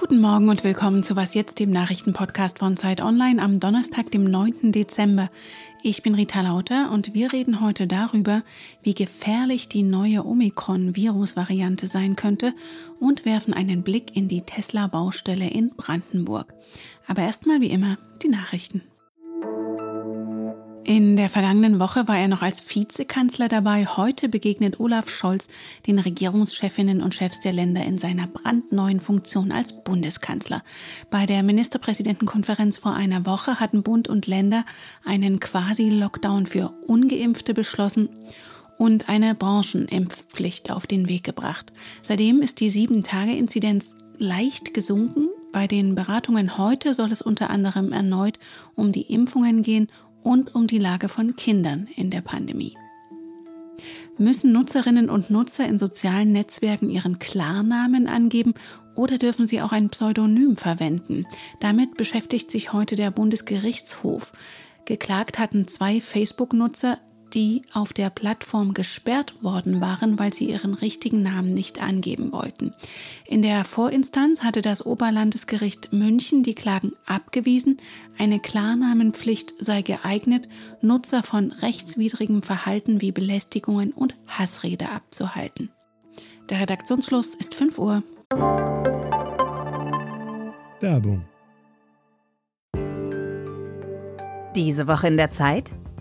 Guten Morgen und willkommen zu Was jetzt, dem Nachrichtenpodcast von Zeit Online am Donnerstag, dem 9. Dezember. Ich bin Rita Lauter und wir reden heute darüber, wie gefährlich die neue Omikron-Virus-Variante sein könnte und werfen einen Blick in die Tesla-Baustelle in Brandenburg. Aber erstmal wie immer die Nachrichten. In der vergangenen Woche war er noch als Vizekanzler dabei. Heute begegnet Olaf Scholz den Regierungschefinnen und Chefs der Länder in seiner brandneuen Funktion als Bundeskanzler. Bei der Ministerpräsidentenkonferenz vor einer Woche hatten Bund und Länder einen Quasi-Lockdown für ungeimpfte beschlossen und eine Branchenimpfpflicht auf den Weg gebracht. Seitdem ist die Sieben-Tage-Inzidenz leicht gesunken. Bei den Beratungen heute soll es unter anderem erneut um die Impfungen gehen und um die Lage von Kindern in der Pandemie. Müssen Nutzerinnen und Nutzer in sozialen Netzwerken ihren Klarnamen angeben oder dürfen sie auch ein Pseudonym verwenden? Damit beschäftigt sich heute der Bundesgerichtshof. Geklagt hatten zwei Facebook-Nutzer die auf der Plattform gesperrt worden waren, weil sie ihren richtigen Namen nicht angeben wollten. In der Vorinstanz hatte das Oberlandesgericht München die Klagen abgewiesen. Eine Klarnamenpflicht sei geeignet, Nutzer von rechtswidrigem Verhalten wie Belästigungen und Hassrede abzuhalten. Der Redaktionsschluss ist 5 Uhr. Werbung. Diese Woche in der Zeit?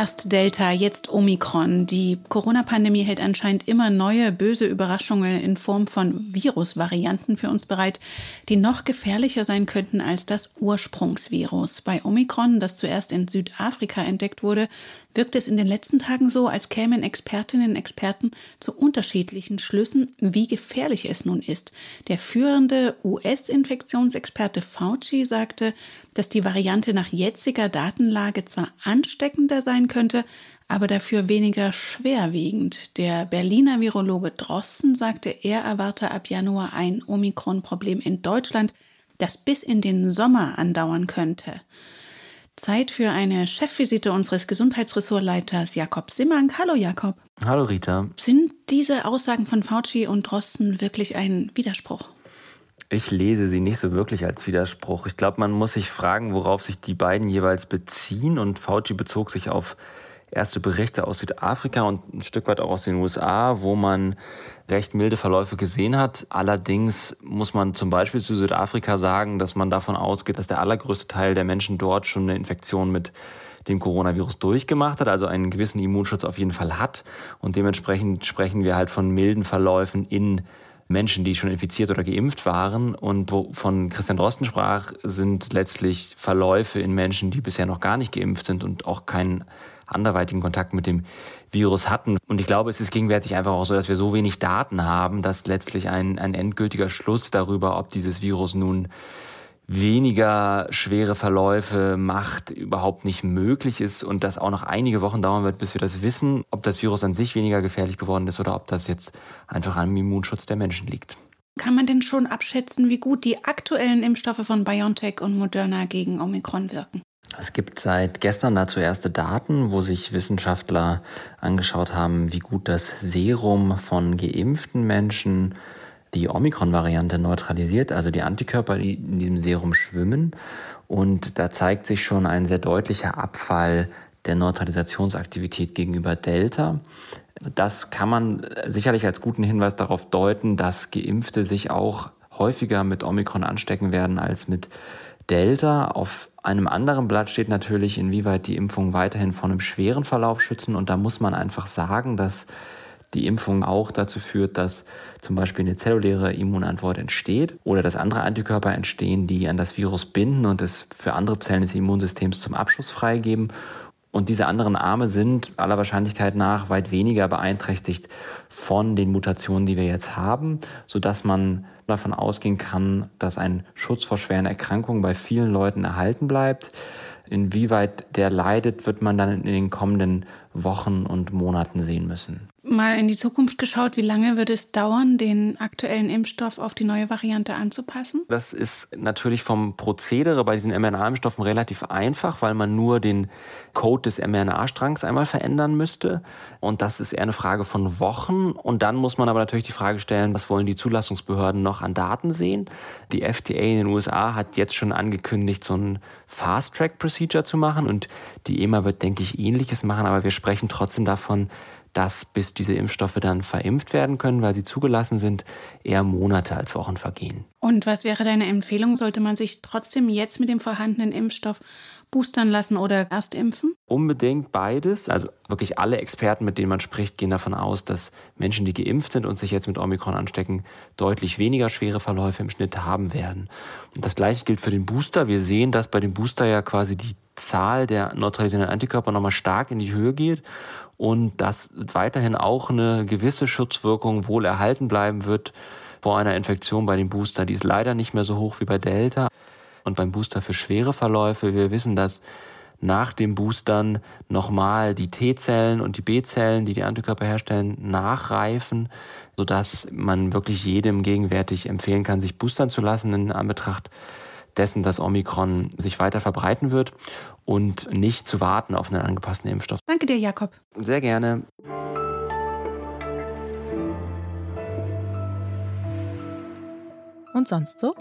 Erst Delta, jetzt Omikron. Die Corona-Pandemie hält anscheinend immer neue böse Überraschungen in Form von Virusvarianten für uns bereit, die noch gefährlicher sein könnten als das Ursprungsvirus. Bei Omikron, das zuerst in Südafrika entdeckt wurde, wirkt es in den letzten Tagen so, als kämen Expertinnen und Experten zu unterschiedlichen Schlüssen, wie gefährlich es nun ist. Der führende US-Infektionsexperte Fauci sagte, dass die Variante nach jetziger Datenlage zwar ansteckender sein könnte, aber dafür weniger schwerwiegend. Der Berliner Virologe Drosten sagte, er erwarte ab Januar ein Omikron-Problem in Deutschland, das bis in den Sommer andauern könnte. Zeit für eine Chefvisite unseres Gesundheitsressortleiters Jakob Simmank. Hallo Jakob. Hallo Rita. Sind diese Aussagen von Fauci und Drosten wirklich ein Widerspruch? Ich lese sie nicht so wirklich als Widerspruch. Ich glaube, man muss sich fragen, worauf sich die beiden jeweils beziehen. Und Fauci bezog sich auf erste Berichte aus Südafrika und ein Stück weit auch aus den USA, wo man recht milde Verläufe gesehen hat. Allerdings muss man zum Beispiel zu Südafrika sagen, dass man davon ausgeht, dass der allergrößte Teil der Menschen dort schon eine Infektion mit dem Coronavirus durchgemacht hat, also einen gewissen Immunschutz auf jeden Fall hat. Und dementsprechend sprechen wir halt von milden Verläufen in Menschen, die schon infiziert oder geimpft waren. Und wovon Christian Drosten sprach, sind letztlich Verläufe in Menschen, die bisher noch gar nicht geimpft sind und auch keinen anderweitigen Kontakt mit dem Virus hatten. Und ich glaube, es ist gegenwärtig einfach auch so, dass wir so wenig Daten haben, dass letztlich ein, ein endgültiger Schluss darüber, ob dieses Virus nun weniger schwere Verläufe macht, überhaupt nicht möglich ist und das auch noch einige Wochen dauern wird, bis wir das wissen, ob das Virus an sich weniger gefährlich geworden ist oder ob das jetzt einfach am Immunschutz der Menschen liegt. Kann man denn schon abschätzen, wie gut die aktuellen Impfstoffe von BioNTech und Moderna gegen Omikron wirken? Es gibt seit gestern dazu erste Daten, wo sich Wissenschaftler angeschaut haben, wie gut das Serum von geimpften Menschen die Omikron-Variante neutralisiert, also die Antikörper, die in diesem Serum schwimmen. Und da zeigt sich schon ein sehr deutlicher Abfall der Neutralisationsaktivität gegenüber Delta. Das kann man sicherlich als guten Hinweis darauf deuten, dass Geimpfte sich auch häufiger mit Omikron anstecken werden als mit Delta. Auf einem anderen Blatt steht natürlich, inwieweit die Impfungen weiterhin vor einem schweren Verlauf schützen. Und da muss man einfach sagen, dass die Impfung auch dazu führt, dass zum Beispiel eine zelluläre Immunantwort entsteht oder dass andere Antikörper entstehen, die an das Virus binden und es für andere Zellen des Immunsystems zum Abschluss freigeben. Und diese anderen Arme sind aller Wahrscheinlichkeit nach weit weniger beeinträchtigt von den Mutationen, die wir jetzt haben, sodass man davon ausgehen kann, dass ein Schutz vor schweren Erkrankungen bei vielen Leuten erhalten bleibt. Inwieweit der leidet, wird man dann in den kommenden Wochen und Monaten sehen müssen mal in die Zukunft geschaut, wie lange wird es dauern, den aktuellen Impfstoff auf die neue Variante anzupassen? Das ist natürlich vom Prozedere bei diesen mRNA-Impfstoffen relativ einfach, weil man nur den Code des mRNA-Strangs einmal verändern müsste. Und das ist eher eine Frage von Wochen. Und dann muss man aber natürlich die Frage stellen, was wollen die Zulassungsbehörden noch an Daten sehen? Die FDA in den USA hat jetzt schon angekündigt, so ein Fast-Track-Procedure zu machen. Und die EMA wird, denke ich, ähnliches machen. Aber wir sprechen trotzdem davon, dass bis diese Impfstoffe dann verimpft werden können, weil sie zugelassen sind, eher Monate als Wochen vergehen. Und was wäre deine Empfehlung? Sollte man sich trotzdem jetzt mit dem vorhandenen Impfstoff boostern lassen oder erst impfen? Unbedingt beides. Also wirklich alle Experten, mit denen man spricht, gehen davon aus, dass Menschen, die geimpft sind und sich jetzt mit Omikron anstecken, deutlich weniger schwere Verläufe im Schnitt haben werden. Und das gleiche gilt für den Booster. Wir sehen, dass bei dem Booster ja quasi die Zahl der neutralisierenden Antikörper nochmal stark in die Höhe geht und dass weiterhin auch eine gewisse Schutzwirkung wohl erhalten bleiben wird vor einer Infektion bei dem Booster. Die ist leider nicht mehr so hoch wie bei Delta. Und beim Booster für schwere Verläufe, wir wissen, dass nach dem Boostern nochmal die T-Zellen und die B-Zellen, die die Antikörper herstellen, nachreifen, sodass man wirklich jedem gegenwärtig empfehlen kann, sich boostern zu lassen in Anbetracht dessen, dass Omikron sich weiter verbreiten wird und nicht zu warten auf einen angepassten Impfstoff. Danke dir, Jakob. Sehr gerne. Und sonst so?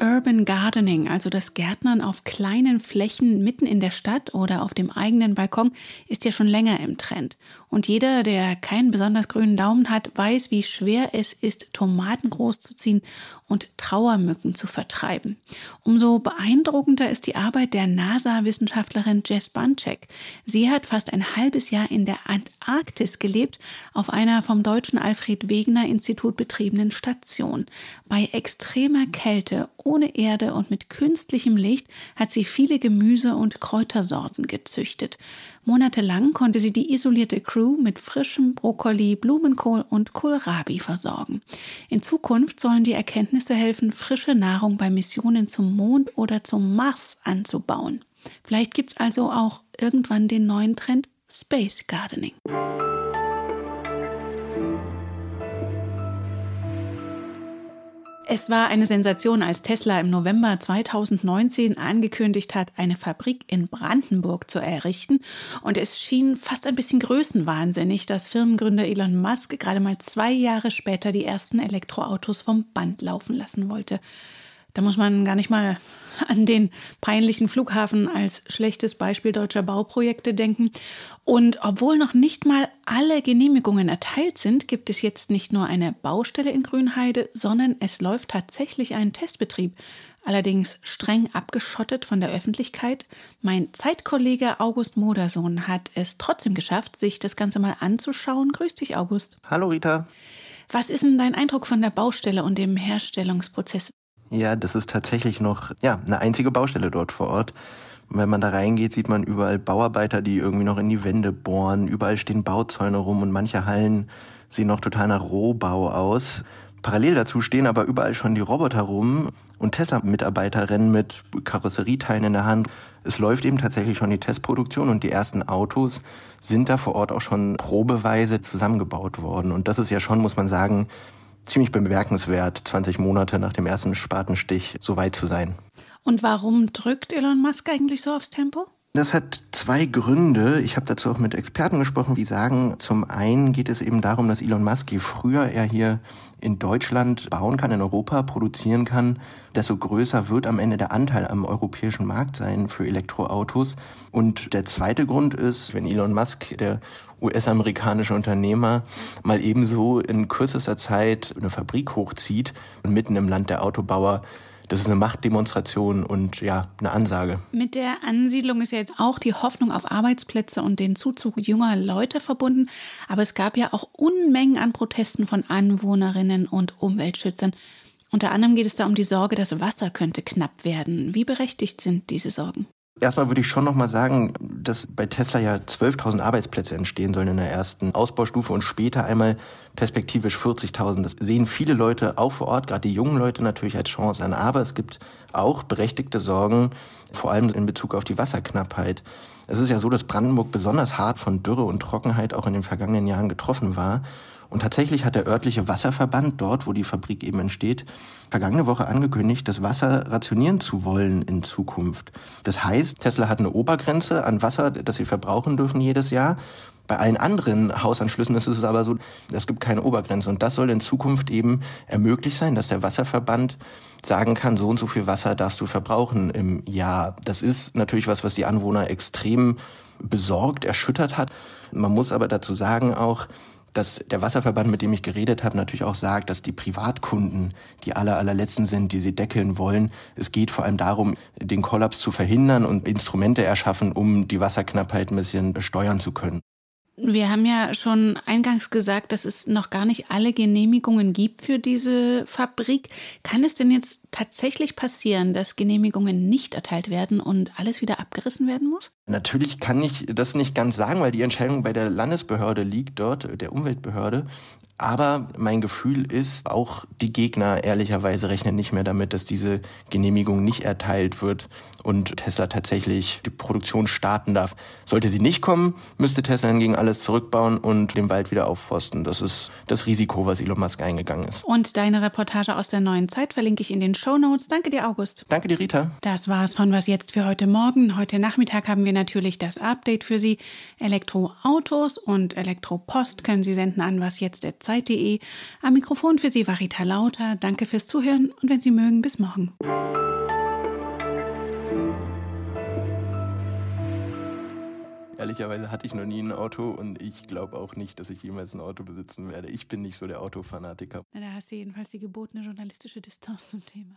Urban Gardening, also das Gärtnern auf kleinen Flächen mitten in der Stadt oder auf dem eigenen Balkon, ist ja schon länger im Trend. Und jeder, der keinen besonders grünen Daumen hat, weiß, wie schwer es ist, Tomaten großzuziehen und Trauermücken zu vertreiben. Umso beeindruckender ist die Arbeit der NASA-Wissenschaftlerin Jess Bunchek. Sie hat fast ein halbes Jahr in der Antarktis gelebt, auf einer vom deutschen Alfred Wegener Institut betriebenen Station. Bei extremer Kälte, ohne Erde und mit künstlichem Licht hat sie viele Gemüse- und Kräutersorten gezüchtet. Monatelang konnte sie die isolierte Crew mit frischem Brokkoli, Blumenkohl und Kohlrabi versorgen. In Zukunft sollen die Erkenntnisse helfen, frische Nahrung bei Missionen zum Mond oder zum Mars anzubauen. Vielleicht gibt es also auch irgendwann den neuen Trend Space Gardening. Es war eine Sensation, als Tesla im November 2019 angekündigt hat, eine Fabrik in Brandenburg zu errichten. Und es schien fast ein bisschen größenwahnsinnig, dass Firmengründer Elon Musk gerade mal zwei Jahre später die ersten Elektroautos vom Band laufen lassen wollte. Da muss man gar nicht mal an den peinlichen Flughafen als schlechtes Beispiel deutscher Bauprojekte denken. Und obwohl noch nicht mal alle Genehmigungen erteilt sind, gibt es jetzt nicht nur eine Baustelle in Grünheide, sondern es läuft tatsächlich ein Testbetrieb. Allerdings streng abgeschottet von der Öffentlichkeit. Mein Zeitkollege August Modersohn hat es trotzdem geschafft, sich das Ganze mal anzuschauen. Grüß dich, August. Hallo, Rita. Was ist denn dein Eindruck von der Baustelle und dem Herstellungsprozess? Ja, das ist tatsächlich noch ja, eine einzige Baustelle dort vor Ort. Wenn man da reingeht, sieht man überall Bauarbeiter, die irgendwie noch in die Wände bohren. Überall stehen Bauzäune rum und manche Hallen sehen noch total nach Rohbau aus. Parallel dazu stehen aber überall schon die Roboter rum und Tesla-Mitarbeiter rennen mit Karosserieteilen in der Hand. Es läuft eben tatsächlich schon die Testproduktion und die ersten Autos sind da vor Ort auch schon probeweise zusammengebaut worden. Und das ist ja schon, muss man sagen, ziemlich bemerkenswert, 20 Monate nach dem ersten Spatenstich so weit zu sein. Und warum drückt Elon Musk eigentlich so aufs Tempo? Das hat zwei Gründe. Ich habe dazu auch mit Experten gesprochen, die sagen, zum einen geht es eben darum, dass Elon Musk, je früher er hier in Deutschland bauen kann, in Europa produzieren kann, desto größer wird am Ende der Anteil am europäischen Markt sein für Elektroautos. Und der zweite Grund ist, wenn Elon Musk, der US-amerikanische Unternehmer, mal ebenso in kürzester Zeit eine Fabrik hochzieht und mitten im Land der Autobauer das ist eine Machtdemonstration und ja, eine Ansage. Mit der Ansiedlung ist ja jetzt auch die Hoffnung auf Arbeitsplätze und den Zuzug junger Leute verbunden. Aber es gab ja auch Unmengen an Protesten von Anwohnerinnen und Umweltschützern. Unter anderem geht es da um die Sorge, das Wasser könnte knapp werden. Wie berechtigt sind diese Sorgen? Erstmal würde ich schon noch mal sagen, dass bei Tesla ja 12.000 Arbeitsplätze entstehen sollen in der ersten Ausbaustufe und später einmal perspektivisch 40.000. Das sehen viele Leute auch vor Ort, gerade die jungen Leute natürlich als Chance an. Aber es gibt auch berechtigte Sorgen, vor allem in Bezug auf die Wasserknappheit. Es ist ja so, dass Brandenburg besonders hart von Dürre und Trockenheit auch in den vergangenen Jahren getroffen war. Und tatsächlich hat der örtliche Wasserverband dort, wo die Fabrik eben entsteht, vergangene Woche angekündigt, das Wasser rationieren zu wollen in Zukunft. Das heißt, Tesla hat eine Obergrenze an Wasser, das sie verbrauchen dürfen jedes Jahr. Bei allen anderen Hausanschlüssen ist es aber so, es gibt keine Obergrenze. Und das soll in Zukunft eben ermöglicht sein, dass der Wasserverband sagen kann, so und so viel Wasser darfst du verbrauchen im Jahr. Das ist natürlich was, was die Anwohner extrem besorgt, erschüttert hat. Man muss aber dazu sagen auch, dass der Wasserverband, mit dem ich geredet habe, natürlich auch sagt, dass die Privatkunden die aller, allerletzten sind, die sie deckeln wollen. Es geht vor allem darum, den Kollaps zu verhindern und Instrumente erschaffen, um die Wasserknappheit ein bisschen steuern zu können. Wir haben ja schon eingangs gesagt, dass es noch gar nicht alle Genehmigungen gibt für diese Fabrik. Kann es denn jetzt tatsächlich passieren, dass Genehmigungen nicht erteilt werden und alles wieder abgerissen werden muss? Natürlich kann ich das nicht ganz sagen, weil die Entscheidung bei der Landesbehörde liegt dort, der Umweltbehörde. Aber mein Gefühl ist, auch die Gegner ehrlicherweise rechnen nicht mehr damit, dass diese Genehmigung nicht erteilt wird und Tesla tatsächlich die Produktion starten darf. Sollte sie nicht kommen, müsste Tesla hingegen alles zurückbauen und den Wald wieder aufforsten. Das ist das Risiko, was Elon Musk eingegangen ist. Und deine Reportage aus der neuen Zeit verlinke ich in den Show Notes. Danke dir, August. Danke dir, Rita. Das war's von Was jetzt für heute Morgen. Heute Nachmittag haben wir natürlich das Update für Sie. Elektroautos und Elektropost können Sie senden an wasjetzt.de zeit.de. Am Mikrofon für Sie war Rita Lauter. Danke fürs Zuhören und wenn Sie mögen, bis morgen. Ehrlicherweise hatte ich noch nie ein Auto und ich glaube auch nicht, dass ich jemals ein Auto besitzen werde. Ich bin nicht so der Autofanatiker. Na, da hast du jedenfalls die gebotene journalistische Distanz zum Thema.